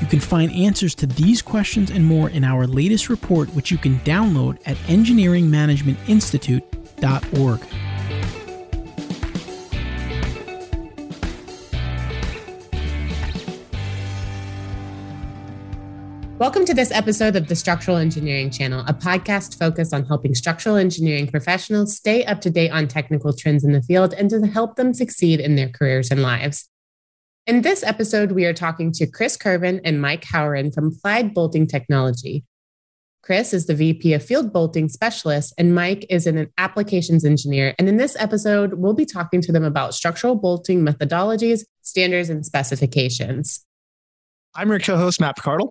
You can find answers to these questions and more in our latest report, which you can download at engineeringmanagementinstitute.org. Welcome to this episode of the Structural Engineering Channel, a podcast focused on helping structural engineering professionals stay up to date on technical trends in the field and to help them succeed in their careers and lives. In this episode, we are talking to Chris Curven and Mike Howerin from Applied Bolting Technology. Chris is the VP of Field Bolting Specialist, and Mike is an applications engineer. And in this episode, we'll be talking to them about structural bolting methodologies, standards, and specifications. I'm your co host, Matt Picardal.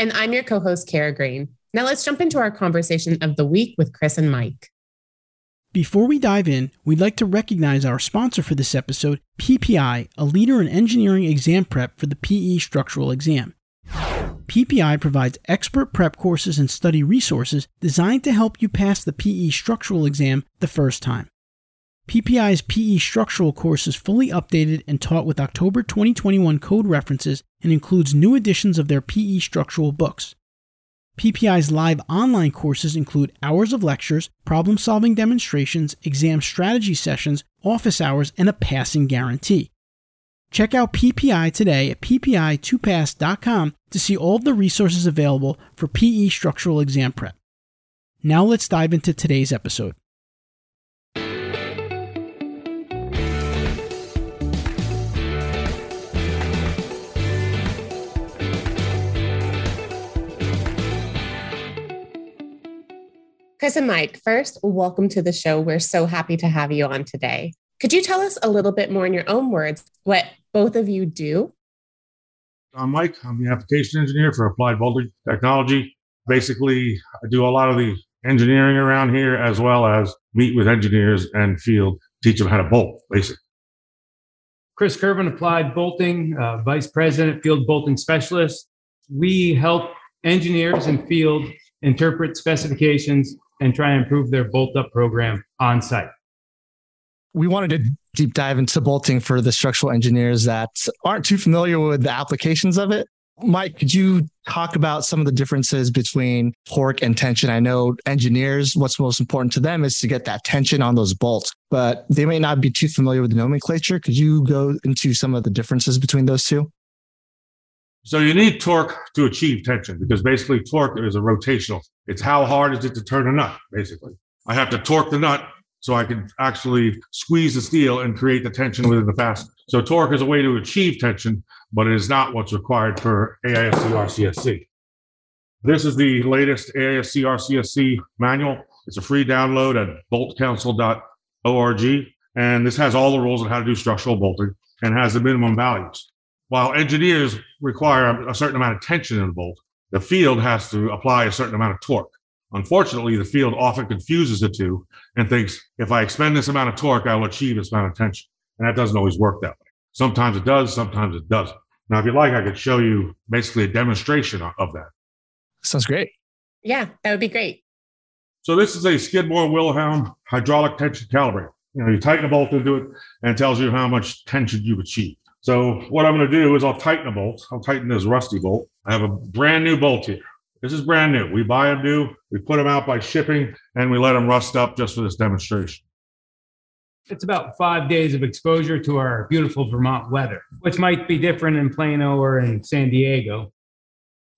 And I'm your co host, Kara Green. Now let's jump into our conversation of the week with Chris and Mike. Before we dive in, we'd like to recognize our sponsor for this episode, PPI, a leader in engineering exam prep for the PE structural exam. PPI provides expert prep courses and study resources designed to help you pass the PE structural exam the first time. PPI's PE structural course is fully updated and taught with October 2021 code references and includes new editions of their PE structural books. PPI's live online courses include hours of lectures, problem solving demonstrations, exam strategy sessions, office hours, and a passing guarantee. Check out PPI today at ppi2pass.com to see all of the resources available for PE structural exam prep. Now let's dive into today's episode. Chris and Mike, first, welcome to the show. We're so happy to have you on today. Could you tell us a little bit more in your own words what both of you do? I'm Mike. I'm the application engineer for Applied Bolting Technology. Basically, I do a lot of the engineering around here as well as meet with engineers and field, teach them how to bolt, basically. Chris Curven, Applied Bolting, uh, Vice President, Field Bolting Specialist. We help engineers and field interpret specifications and try and improve their bolt up program on site. We wanted to deep dive into bolting for the structural engineers that aren't too familiar with the applications of it. Mike, could you talk about some of the differences between torque and tension? I know engineers, what's most important to them is to get that tension on those bolts, but they may not be too familiar with the nomenclature. Could you go into some of the differences between those two? So you need torque to achieve tension because basically torque is a rotational. It's how hard is it to turn a nut, basically. I have to torque the nut so I can actually squeeze the steel and create the tension within the fastener. So torque is a way to achieve tension, but it is not what's required for AISC RCSC. This is the latest AISC RCSC manual. It's a free download at boltcouncil.org. And this has all the rules on how to do structural bolting and has the minimum values. While engineers require a certain amount of tension in the bolt, the field has to apply a certain amount of torque. Unfortunately, the field often confuses the two and thinks if I expend this amount of torque, I will achieve this amount of tension. And that doesn't always work that way. Sometimes it does, sometimes it doesn't. Now, if you like, I could show you basically a demonstration of that. Sounds great. Yeah, that would be great. So this is a Skidmore Wilhelm hydraulic tension calibrator. You know, you tighten a bolt into it and it tells you how much tension you've achieved. So what I'm going to do is I'll tighten a bolt. I'll tighten this rusty bolt. I have a brand new bolt here. This is brand new. We buy them new, we put them out by shipping, and we let them rust up just for this demonstration. It's about five days of exposure to our beautiful Vermont weather, which might be different in Plano or in San Diego.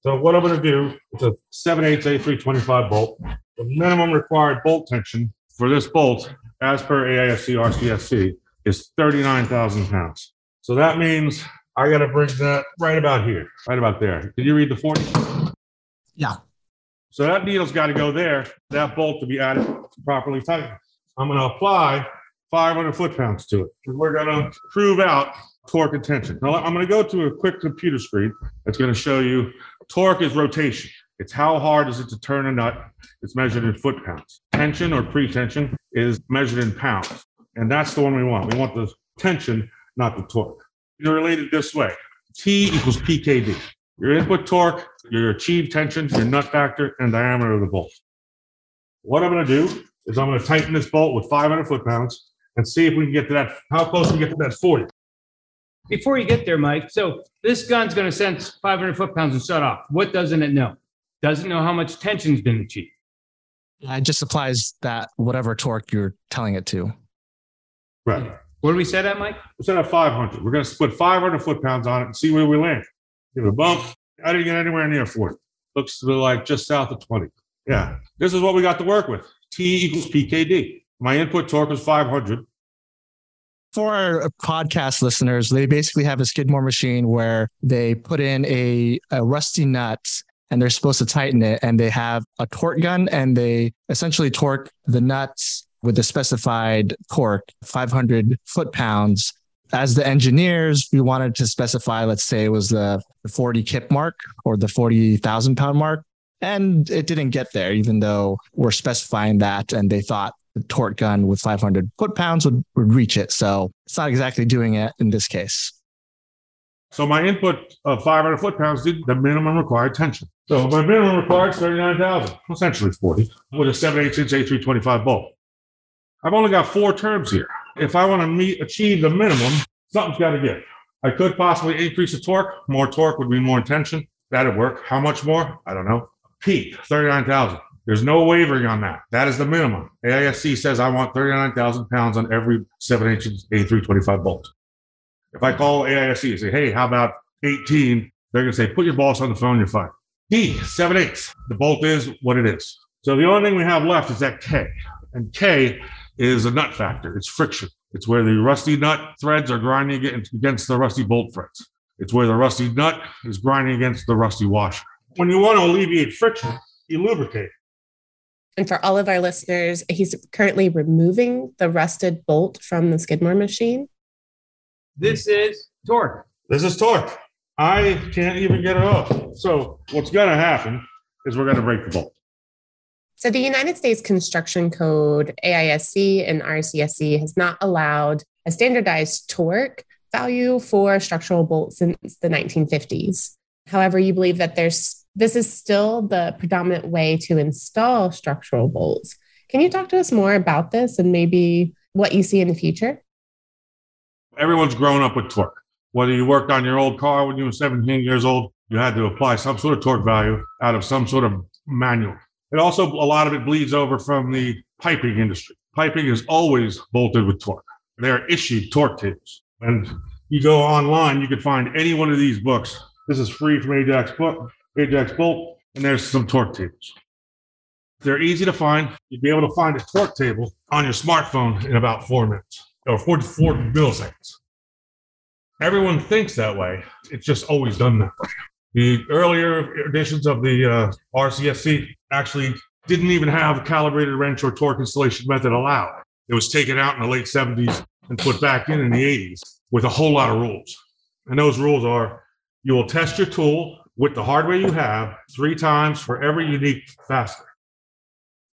So what I'm going to do, it's a 7 8 A325 bolt. The minimum required bolt tension for this bolt, as per AISC RCSC, is 39,000 pounds. So that means I got to bring that right about here, right about there. Did you read the 40? Yeah. So that needle's got to go there, that bolt to be added properly tightened. I'm going to apply 500 foot pounds to it. We're going to prove out torque and tension. Now I'm going to go to a quick computer screen that's going to show you Torque is rotation. It's how hard is it to turn a nut. It's measured in foot pounds. Tension or pre-tension is measured in pounds. And that's the one we want. We want the tension, not the torque. They're related this way. T equals PKD. Your input torque, your achieved tension, your nut factor, and diameter of the bolt. What I'm going to do is I'm going to tighten this bolt with 500 foot pounds and see if we can get to that, how close we get to that 40. Before you get there, Mike, so this gun's going to sense 500 foot pounds and shut off. What doesn't it know? Doesn't know how much tension's been achieved. It just applies that whatever torque you're telling it to. Right. What do we set at, Mike? We set at 500. We're going to put 500 foot pounds on it and see where we land. Give it a bump. I didn't get anywhere near 40. Looks to be like just south of 20. Yeah. This is what we got to work with. T equals PKD. My input torque was 500. For our podcast listeners, they basically have a Skidmore machine where they put in a, a rusty nut and they're supposed to tighten it. And they have a torque gun and they essentially torque the nuts with the specified torque, 500 foot pounds. As the engineers, we wanted to specify, let's say it was the 40 kip mark or the 40,000 pound mark. And it didn't get there, even though we're specifying that. And they thought the torque gun with 500 foot pounds would, would reach it. So it's not exactly doing it in this case. So my input of 500 foot pounds did the minimum required tension. So my minimum required is 39,000, essentially 40, with a 7 8 inch A325 bolt. I've only got four terms here. If I want to meet achieve the minimum, something's got to give. I could possibly increase the torque. More torque would mean more tension. That'd work. How much more? I don't know. Peak, 39,000. There's no wavering on that. That is the minimum. AISC says I want 39,000 pounds on every 7 inch A325 bolt. If I call AISC and say, hey, how about 18? They're going to say, put your boss on the phone, you're fine. D, 7 eighths. The bolt is what it is. So the only thing we have left is that K. And K is a nut factor. It's friction. It's where the rusty nut threads are grinding against the rusty bolt threads. It's where the rusty nut is grinding against the rusty washer. When you want to alleviate friction, you lubricate. And for all of our listeners, he's currently removing the rusted bolt from the Skidmore machine. This is torque. This is torque. I can't even get it off. So what's going to happen is we're going to break the bolt. So the United States Construction Code, AISC and RCSC has not allowed a standardized torque value for structural bolts since the 1950s. However, you believe that there's this is still the predominant way to install structural bolts. Can you talk to us more about this and maybe what you see in the future? Everyone's grown up with torque. Whether you worked on your old car when you were 17 years old, you had to apply some sort of torque value out of some sort of manual. It also, a lot of it bleeds over from the piping industry. Piping is always bolted with torque. They're issued torque tables. And you go online, you can find any one of these books. This is free from Ajax book, Ajax Bolt, and there's some torque tables. They're easy to find. You'd be able to find a torque table on your smartphone in about four minutes or 44 milliseconds. Everyone thinks that way. It's just always done that way. The earlier editions of the uh, RCSC actually didn't even have a calibrated wrench or torque installation method allowed. It was taken out in the late 70s and put back in in the 80s with a whole lot of rules. And those rules are you will test your tool with the hardware you have three times for every unique fastener.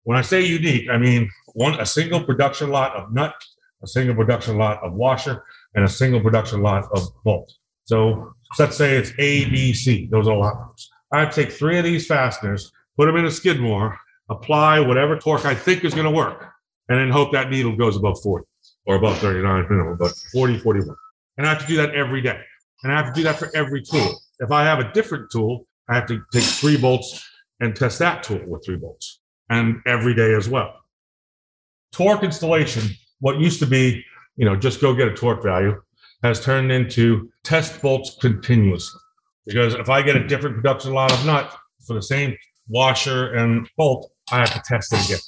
When I say unique, I mean one a single production lot of nut, a single production lot of washer, and a single production lot of bolt. So let's say it's A, B, C. Those are lots. I take three of these fasteners, put them in a Skidmore, apply whatever torque I think is going to work, and then hope that needle goes above 40 or above 39 minimum, but 40, 41. And I have to do that every day. And I have to do that for every tool. If I have a different tool, I have to take three bolts and test that tool with three bolts and every day as well. Torque installation, what used to be, you know, just go get a torque value, has turned into test bolts continuously. Because if I get a different production lot of nut for the same washer and bolt, I have to test it again.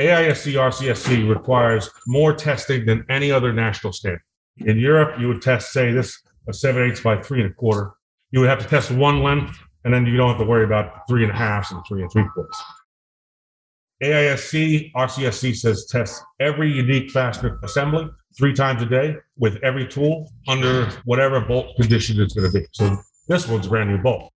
AISC RCSC requires more testing than any other national standard. In Europe, you would test, say, this a seven eighths by three and a quarter. You would have to test one length, and then you don't have to worry about three and a half and three and three quarters. AISC RCSC says test every unique fastener assembly three times a day with every tool under whatever bolt condition it's going to be. So this one's a brand new bolt.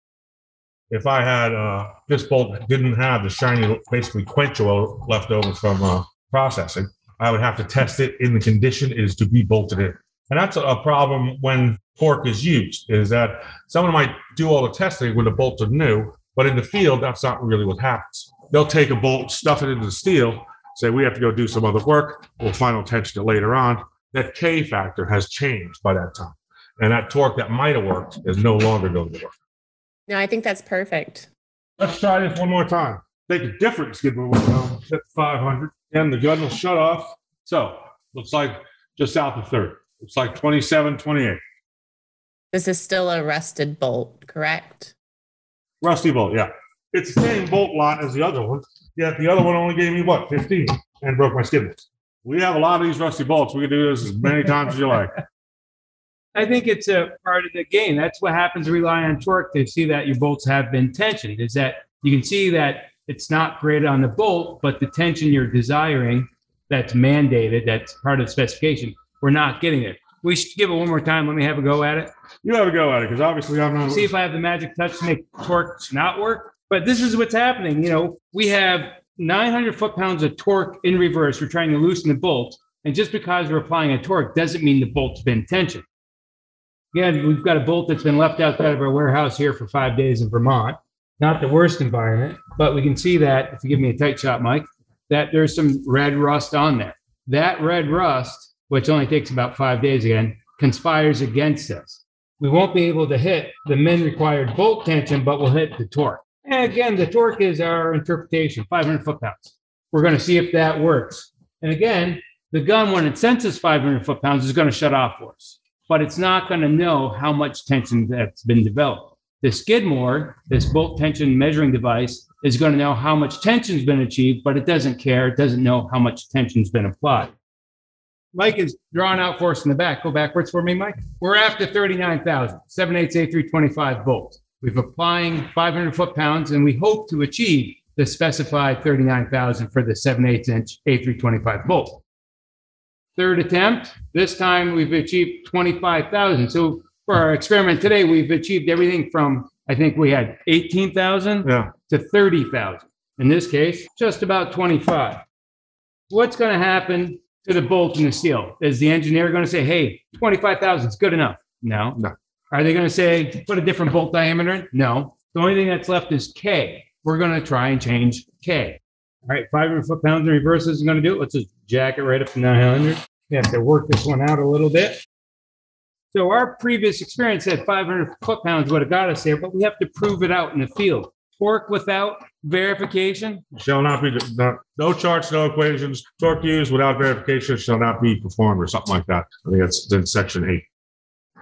If I had uh, this bolt didn't have the shiny, basically quench oil left over from uh, processing, I would have to test it in the condition it is to be bolted in. And that's a problem when torque is used, is that someone might do all the testing when the bolts are new, but in the field, that's not really what happens. They'll take a bolt, stuff it into the steel, say, we have to go do some other work. We'll final tension it later on. That K factor has changed by that time. And that torque that might have worked is no longer going to work. No, I think that's perfect. Let's try this one more time. Take a different Skidmore now. Set um, 500 and the gun will shut off. So looks like just south of third. Looks like 27, 28. This is still a rusted bolt, correct? Rusty bolt, yeah. It's the same bolt lot as the other one. Yet the other one only gave me what, 15 and broke my skid We have a lot of these rusty bolts. We can do this as many times as you like. I think it's a part of the game. That's what happens to rely on torque to see that your bolts have been tensioned. Is that you can see that it's not graded on the bolt, but the tension you're desiring that's mandated, that's part of the specification, we're not getting it. We should give it one more time. Let me have a go at it. You have a go at it because obviously I'm not. See if I have the magic touch to make torque not work. But this is what's happening. You know, we have 900 foot pounds of torque in reverse. We're trying to loosen the bolt. And just because we're applying a torque doesn't mean the bolt's been tensioned. Again, we've got a bolt that's been left outside of our warehouse here for five days in Vermont. Not the worst environment, but we can see that if you give me a tight shot, Mike, that there's some red rust on there. That red rust, which only takes about five days again, conspires against us. We won't be able to hit the min required bolt tension, but we'll hit the torque. And again, the torque is our interpretation, 500 foot pounds. We're going to see if that works. And again, the gun, when it senses 500 foot pounds, is going to shut off for us but it's not going to know how much tension that's been developed. The Skidmore, this bolt tension measuring device, is going to know how much tension's been achieved, but it doesn't care. It doesn't know how much tension's been applied. Mike is drawn out for us in the back. Go backwards for me, Mike. We're after 39,000, 7 8 A325 volts. We're applying 500 foot pounds, and we hope to achieve the specified 39,000 for the 7 8 inch A325 volt. Third attempt, this time we've achieved 25,000. So for our experiment today, we've achieved everything from, I think we had 18,000 yeah. to 30,000. In this case, just about 25. What's going to happen to the bolt and the seal? Is the engineer going to say, hey, 25,000 is good enough? No. No. Are they going to say, put a different bolt diameter in? No. The only thing that's left is K. We're going to try and change K. All right, 500 foot pounds in reverse isn't going to do it. Let's just jack it right up to 900. We have to work this one out a little bit. So our previous experience said 500 foot pounds would have got us there, but we have to prove it out in the field. Torque without verification shall not be not, no charts, no equations. Torque used without verification shall not be performed, or something like that. I think that's in section eight.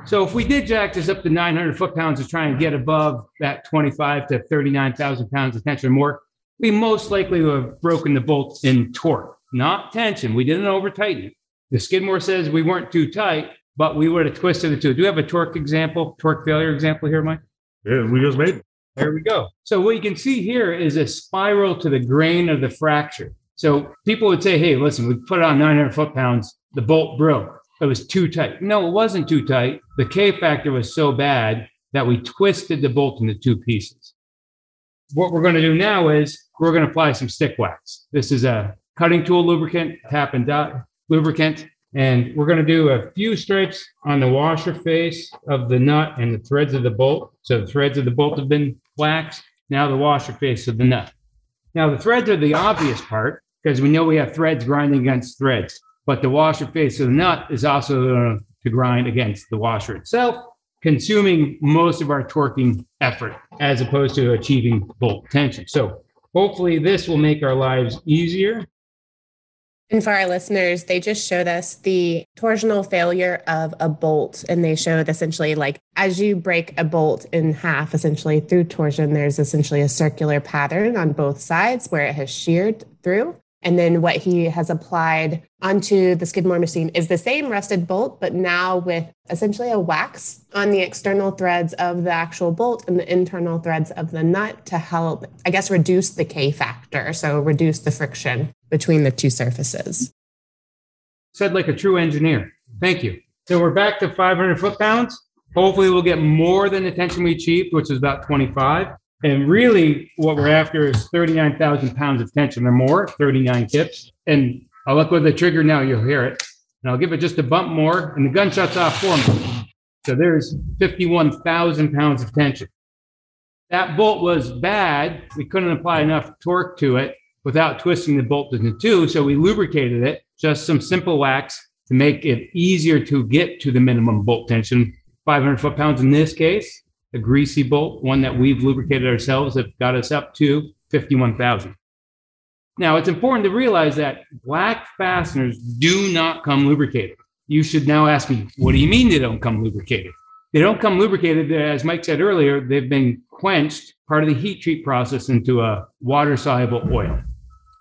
So if we did jack this up to 900 foot pounds to try and get above that 25 to 39,000 pounds of tension or more, we most likely would have broken the bolt in torque, not tension. We didn't over tighten it. The Skidmore says we weren't too tight, but we would have twisted it too. Do you have a torque example, torque failure example here, Mike? Yeah, we just made it. There we go. So what you can see here is a spiral to the grain of the fracture. So people would say, hey, listen, we put on 900 foot pounds, the bolt broke. It was too tight. No, it wasn't too tight. The K factor was so bad that we twisted the bolt into two pieces. What we're going to do now is we're going to apply some stick wax. This is a cutting tool lubricant, tap and dot lubricant. And we're going to do a few stripes on the washer face of the nut and the threads of the bolt. So the threads of the bolt have been waxed. Now the washer face of the nut. Now the threads are the obvious part because we know we have threads grinding against threads. But the washer face of the nut is also going to grind against the washer itself, consuming most of our torquing effort as opposed to achieving bolt tension. So hopefully this will make our lives easier and for our listeners, they just showed us the torsional failure of a bolt. And they showed essentially like as you break a bolt in half, essentially through torsion, there's essentially a circular pattern on both sides where it has sheared through. And then what he has applied onto the Skidmore machine is the same rusted bolt, but now with essentially a wax on the external threads of the actual bolt and the internal threads of the nut to help, I guess, reduce the K factor. So reduce the friction between the two surfaces. Said like a true engineer. Thank you. So we're back to 500 foot pounds. Hopefully, we'll get more than the tension we achieved, which is about 25. And really, what we're after is 39,000 pounds of tension or more, 39 kips. And I'll look with the trigger now, you'll hear it. And I'll give it just a bump more, and the gun shuts off for me. So there's 51,000 pounds of tension. That bolt was bad. We couldn't apply enough torque to it without twisting the bolt into two. So we lubricated it, just some simple wax to make it easier to get to the minimum bolt tension. 500 foot pounds in this case, a greasy bolt, one that we've lubricated ourselves that got us up to 51,000. Now, it's important to realize that black fasteners do not come lubricated. You should now ask me, what do you mean they don't come lubricated? They don't come lubricated. Uh, as Mike said earlier, they've been quenched, part of the heat treat process, into a water soluble oil.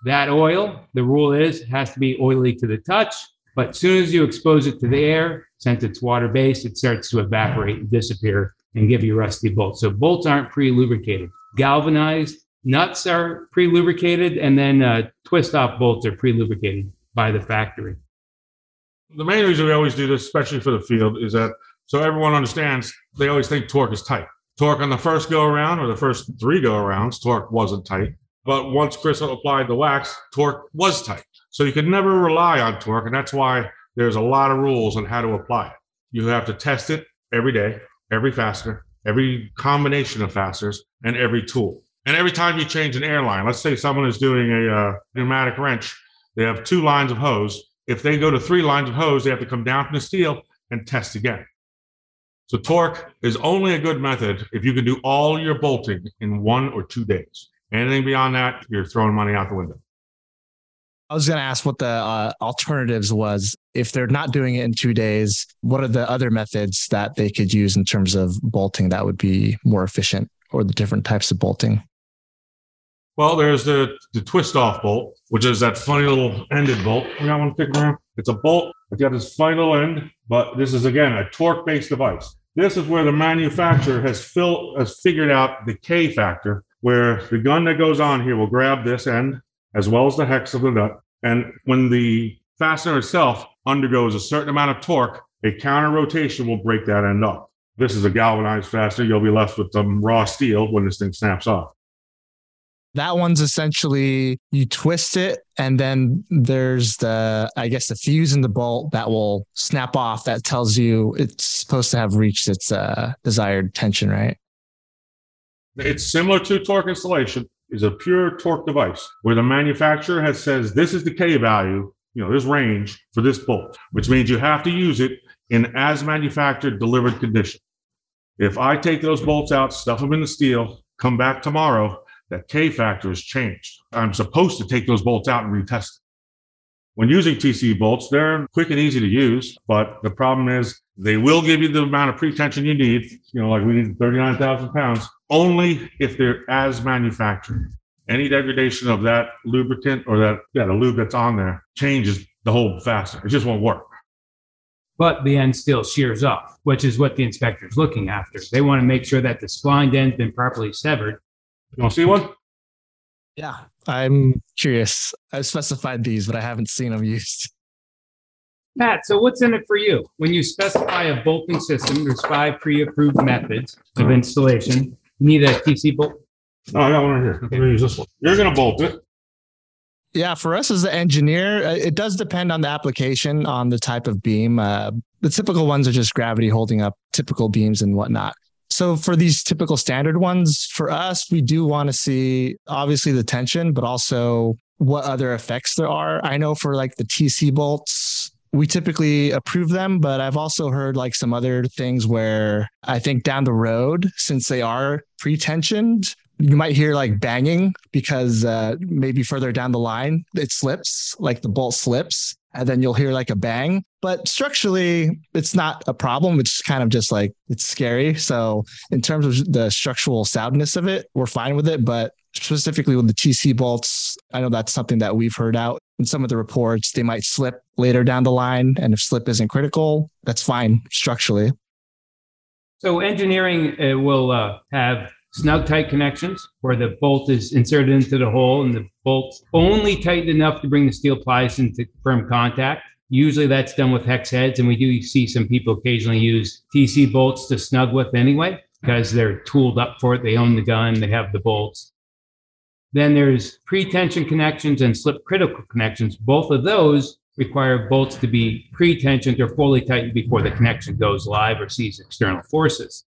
That oil, the rule is, has to be oily to the touch. But as soon as you expose it to the air, since it's water based, it starts to evaporate and disappear and give you rusty bolts. So bolts aren't pre lubricated. Galvanized nuts are pre lubricated, and then uh, twist off bolts are pre lubricated by the factory. The main reason we always do this, especially for the field, is that so everyone understands they always think torque is tight. Torque on the first go around or the first three go arounds, torque wasn't tight. But once Chris applied the wax, torque was tight. So you can never rely on torque. And that's why there's a lot of rules on how to apply it. You have to test it every day, every fastener, every combination of fasteners, and every tool. And every time you change an airline, let's say someone is doing a uh, pneumatic wrench, they have two lines of hose. If they go to three lines of hose, they have to come down from the steel and test again. So torque is only a good method if you can do all your bolting in one or two days. Anything beyond that, you're throwing money out the window. I was going to ask what the uh, alternatives was. If they're not doing it in two days, what are the other methods that they could use in terms of bolting that would be more efficient or the different types of bolting? Well, there's the, the twist off bolt, which is that funny little ended bolt. You got one sticking around? It's a bolt. It's got this final end, but this is again a torque based device. This is where the manufacturer has, fill, has figured out the K factor, where the gun that goes on here will grab this end as well as the hex of the nut. And when the fastener itself undergoes a certain amount of torque, a counter rotation will break that end off. This is a galvanized fastener. You'll be left with some raw steel when this thing snaps off. That one's essentially you twist it, and then there's the, I guess, the fuse in the bolt that will snap off. That tells you it's supposed to have reached its uh, desired tension, right? It's similar to torque installation. Is a pure torque device where the manufacturer has says this is the K value, you know, this range for this bolt, which means you have to use it in as manufactured delivered condition. If I take those bolts out, stuff them in the steel, come back tomorrow, that K factor has changed. I'm supposed to take those bolts out and retest it. When using TC bolts, they're quick and easy to use, but the problem is they will give you the amount of pretension you need. You know, like we need 39,000 pounds only if they're as manufactured. Any degradation of that lubricant or that, yeah, the lube that's on there changes the whole fastener. It just won't work. But the end still shears off, which is what the inspector is looking after. They want to make sure that the spline end's been properly severed. You want to see one? Yeah, I'm curious. I've specified these, but I haven't seen them used. Pat, so what's in it for you? When you specify a bolting system, there's five pre-approved methods of installation. You need a TC bolt. Oh, I got one right here. I'm gonna use this one. You're gonna bolt it. Yeah, for us as the engineer, uh, it does depend on the application, on the type of beam. Uh, the typical ones are just gravity holding up typical beams and whatnot. So for these typical standard ones, for us, we do want to see obviously the tension, but also what other effects there are. I know for like the TC bolts, we typically approve them, but I've also heard like some other things where I think down the road, since they are pre-tensioned, you might hear like banging because uh, maybe further down the line it slips, like the bolt slips, and then you'll hear like a bang. But structurally, it's not a problem. It's kind of just like it's scary. So in terms of the structural soundness of it, we're fine with it. But specifically with the TC bolts, I know that's something that we've heard out in some of the reports. They might slip later down the line, and if slip isn't critical, that's fine structurally. So engineering uh, will uh, have snug tight connections where the bolt is inserted into the hole and the bolt's only tightened enough to bring the steel plies into firm contact. Usually that's done with hex heads, and we do see some people occasionally use TC bolts to snug with anyway. because they're tooled up for it. They own the gun, they have the bolts. Then there's pre-tension connections and slip critical connections. Both of those require bolts to be pre-tensioned or fully tightened before the connection goes live or sees external forces.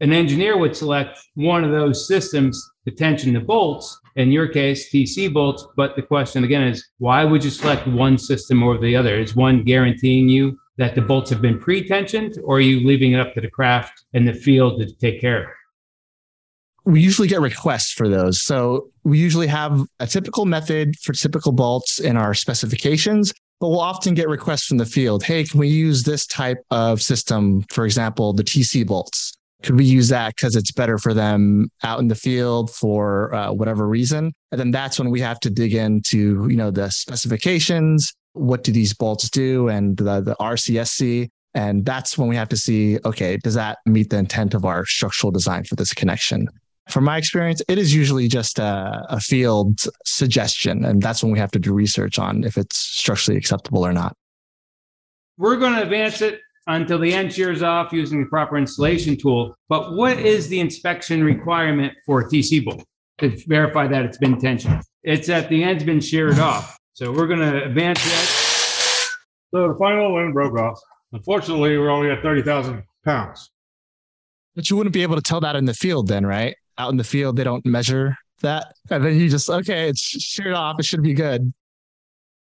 An engineer would select one of those systems to tension the bolts, in your case, TC bolts. But the question again is why would you select one system over the other? Is one guaranteeing you that the bolts have been pre tensioned, or are you leaving it up to the craft and the field to take care of it? We usually get requests for those. So we usually have a typical method for typical bolts in our specifications, but we'll often get requests from the field. Hey, can we use this type of system? For example, the TC bolts. Could we use that because it's better for them out in the field for uh, whatever reason? And then that's when we have to dig into, you know, the specifications. What do these bolts do? And the, the RCSC. And that's when we have to see, okay, does that meet the intent of our structural design for this connection? From my experience, it is usually just a, a field suggestion. And that's when we have to do research on if it's structurally acceptable or not. We're going to advance it until the end shears off using the proper installation tool. But what is the inspection requirement for a TC bolt to verify that it's been tensioned? It's that the end's been sheared off. So we're going to advance that. So the final end broke off. Unfortunately, we're only at 30,000 pounds. But you wouldn't be able to tell that in the field then, right? Out in the field, they don't measure that. And then you just, okay, it's sheared off. It should be good.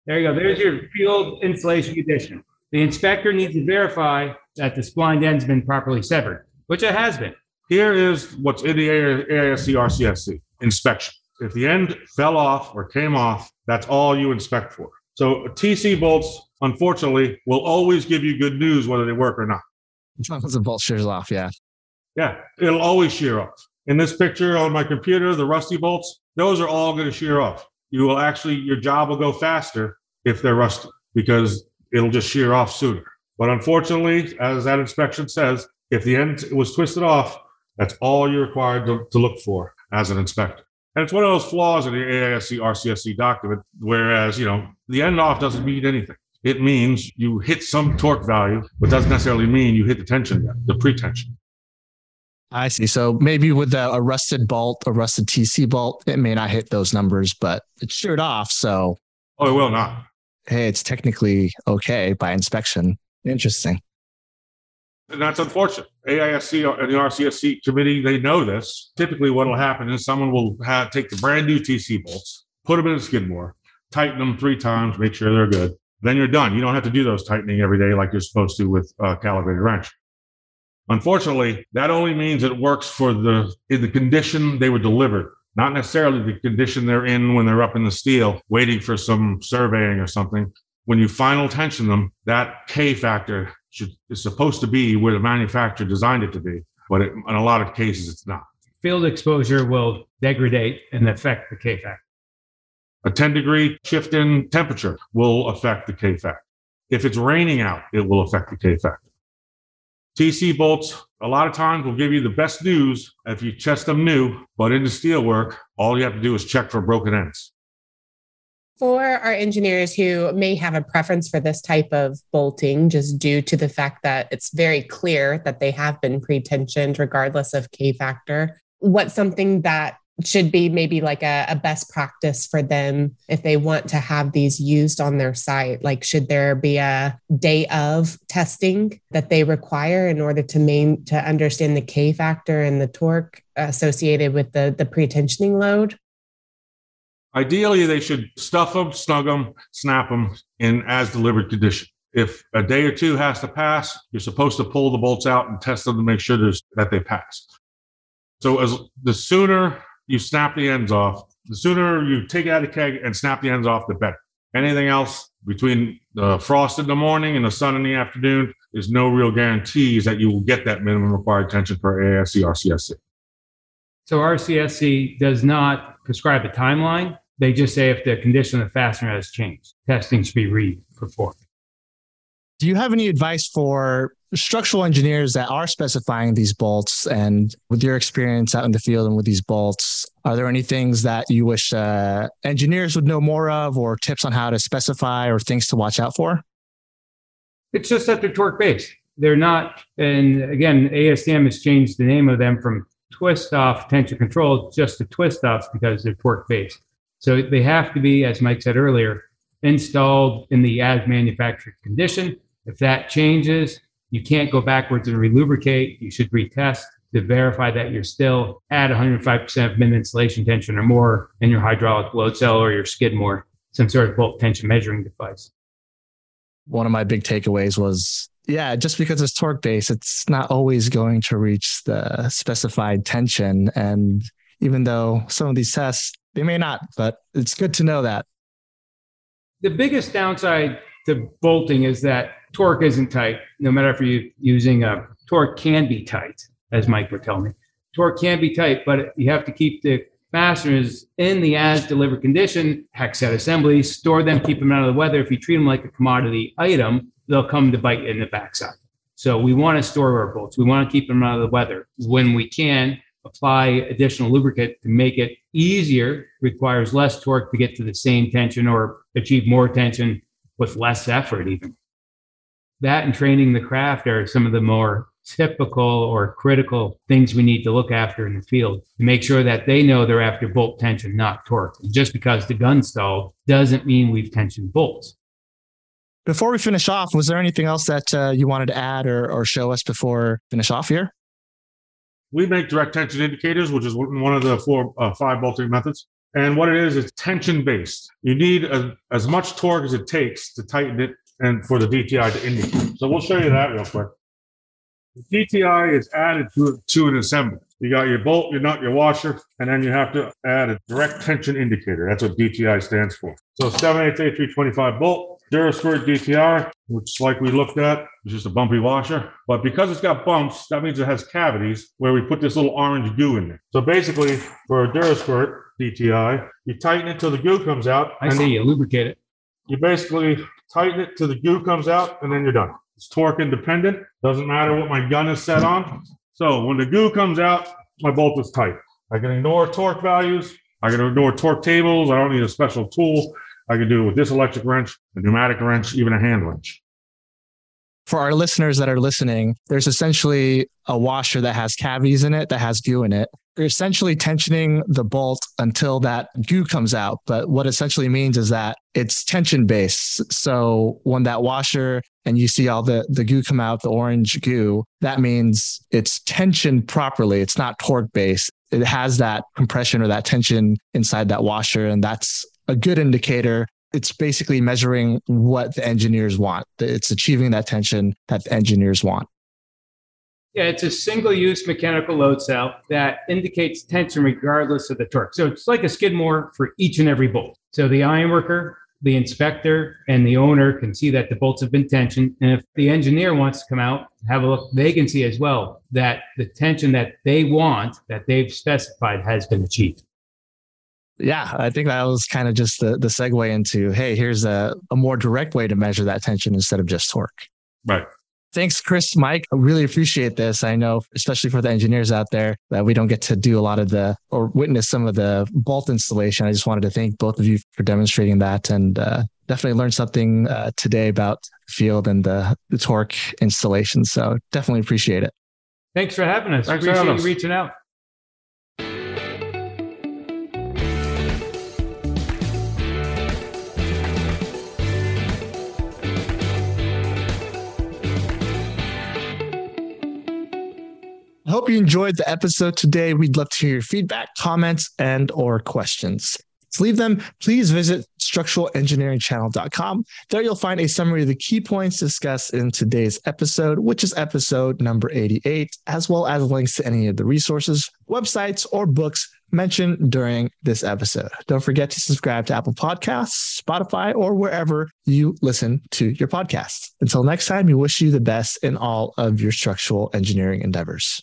There you go. There's your field insulation condition. The inspector needs to verify that the splined end's been properly severed, which it has been. Here is what's in the AISC RCSC inspection. If the end fell off or came off, that's all you inspect for. So TC bolts, unfortunately, will always give you good news whether they work or not. As long as the bolt shears off, yeah. Yeah, it'll always shear off. In this picture on my computer, the rusty bolts, those are all going to shear off. You will actually, your job will go faster if they're rusty because it'll just shear off sooner. But unfortunately, as that inspection says, if the end was twisted off, that's all you're required to, to look for as an inspector. And it's one of those flaws in the AISC RCSC document, whereas, you know, the end off doesn't mean anything. It means you hit some torque value, but doesn't necessarily mean you hit the tension, the pretension. I see. So maybe with a, a, rusted bolt, a rusted TC bolt, it may not hit those numbers, but it's sheared off. So, oh, it will not. Hey, it's technically okay by inspection. Interesting. And that's unfortunate. AISC and the RCSC committee, they know this. Typically, what will happen is someone will have, take the brand new TC bolts, put them in a Skidmore, tighten them three times, make sure they're good. Then you're done. You don't have to do those tightening every day like you're supposed to with a calibrated wrench. Unfortunately, that only means it works for the in the condition they were delivered, not necessarily the condition they're in when they're up in the steel, waiting for some surveying or something. When you final tension them, that K factor should, is supposed to be where the manufacturer designed it to be, but it, in a lot of cases, it's not. Field exposure will degrade and affect the K factor. A 10 degree shift in temperature will affect the K factor. If it's raining out, it will affect the K factor. TC bolts, a lot of times will give you the best news if you test them new, but in the steel work, all you have to do is check for broken ends. For our engineers who may have a preference for this type of bolting, just due to the fact that it's very clear that they have been pre tensioned regardless of K factor, what's something that should be maybe like a, a, best practice for them if they want to have these used on their site. Like should there be a day of testing that they require in order to main to understand the k factor and the torque associated with the the pre-tensioning load? Ideally they should stuff them snug them snap them in as delivered condition. If a day or two has to pass you're supposed to pull the bolts out and test them to make sure that they pass. So as the sooner you snap the ends off. The sooner you take it out of the keg and snap the ends off, the better. Anything else between the frost in the morning and the sun in the afternoon is no real guarantees that you will get that minimum required tension per AISC RCSC. So RCSC does not prescribe a timeline. They just say if the condition of the fastener has changed, testing should be re-performed. Do you have any advice for structural engineers that are specifying these bolts? And with your experience out in the field and with these bolts, are there any things that you wish uh, engineers would know more of, or tips on how to specify or things to watch out for? It's just that they're torque based. they're not, and again, ASTM has changed the name of them from twist off tension control just to twist offs because they're torque based. So they have to be, as Mike said earlier, installed in the as manufactured condition. If that changes, you can't go backwards and relubricate. You should retest to verify that you're still at 105% of min insulation tension or more in your hydraulic load cell or your Skidmore, some sort of bolt tension measuring device. One of my big takeaways was yeah, just because it's torque based, it's not always going to reach the specified tension. And even though some of these tests, they may not, but it's good to know that. The biggest downside to bolting is that torque isn't tight, no matter if you're using a torque can be tight, as Mike would tell me. Torque can be tight, but you have to keep the fasteners in the as delivered condition, hex set assemblies, store them, keep them out of the weather. If you treat them like a commodity item, they'll come to bite in the backside. So we want to store our bolts. We want to keep them out of the weather. When we can, apply additional lubricant to make it easier, requires less torque to get to the same tension or achieve more tension with less effort, even. That and training the craft are some of the more typical or critical things we need to look after in the field to make sure that they know they're after bolt tension, not torque. Just because the gun stalled doesn't mean we've tensioned bolts. Before we finish off, was there anything else that uh, you wanted to add or, or show us before finish off here? We make direct tension indicators, which is one of the four, uh, five bolting methods. And what it is, it's tension based. You need a, as much torque as it takes to tighten it and for the DTI to indicate. So we'll show you that real quick. The DTI is added to, to an assembly. You got your bolt, your nut, your washer, and then you have to add a direct tension indicator. That's what DTI stands for. So 7 8 325 bolt, Durasquirt DTI, which like we looked at, is just a bumpy washer. But because it's got bumps, that means it has cavities where we put this little orange goo in there. So basically, for a Durasquirt DTI, you tighten it till the goo comes out. I see, you lubricate it. You basically tighten it till the goo comes out, and then you're done. It's torque independent. Doesn't matter what my gun is set on. So when the goo comes out, my bolt is tight. I can ignore torque values. I can ignore torque tables. I don't need a special tool. I can do it with this electric wrench, a pneumatic wrench, even a hand wrench. For our listeners that are listening, there's essentially a washer that has cavities in it, that has goo in it. You're essentially tensioning the bolt until that goo comes out. But what essentially means is that it's tension based. So when that washer and you see all the, the goo come out, the orange goo, that means it's tensioned properly. It's not torque based. It has that compression or that tension inside that washer. And that's a good indicator. It's basically measuring what the engineers want. It's achieving that tension that the engineers want. Yeah, it's a single use mechanical load cell that indicates tension regardless of the torque. So it's like a Skidmore for each and every bolt. So the ironworker, the inspector, and the owner can see that the bolts have been tensioned. And if the engineer wants to come out, have a look, they can see as well that the tension that they want, that they've specified, has been achieved yeah, I think that was kind of just the, the segue into hey, here's a, a more direct way to measure that tension instead of just torque. Right. Thanks, Chris, Mike. I really appreciate this. I know, especially for the engineers out there, that we don't get to do a lot of the or witness some of the bolt installation. I just wanted to thank both of you for demonstrating that and uh, definitely learned something uh, today about field and the, the torque installation. So definitely appreciate it. Thanks for having us. Thanks appreciate you reaching out. Hope you enjoyed the episode today. We'd love to hear your feedback, comments, and or questions. To leave them, please visit structuralengineeringchannel.com. There you'll find a summary of the key points discussed in today's episode, which is episode number 88, as well as links to any of the resources, websites, or books mentioned during this episode. Don't forget to subscribe to Apple Podcasts, Spotify, or wherever you listen to your podcasts. Until next time, we wish you the best in all of your structural engineering endeavors.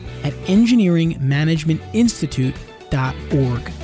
at engineeringmanagementinstitute.org.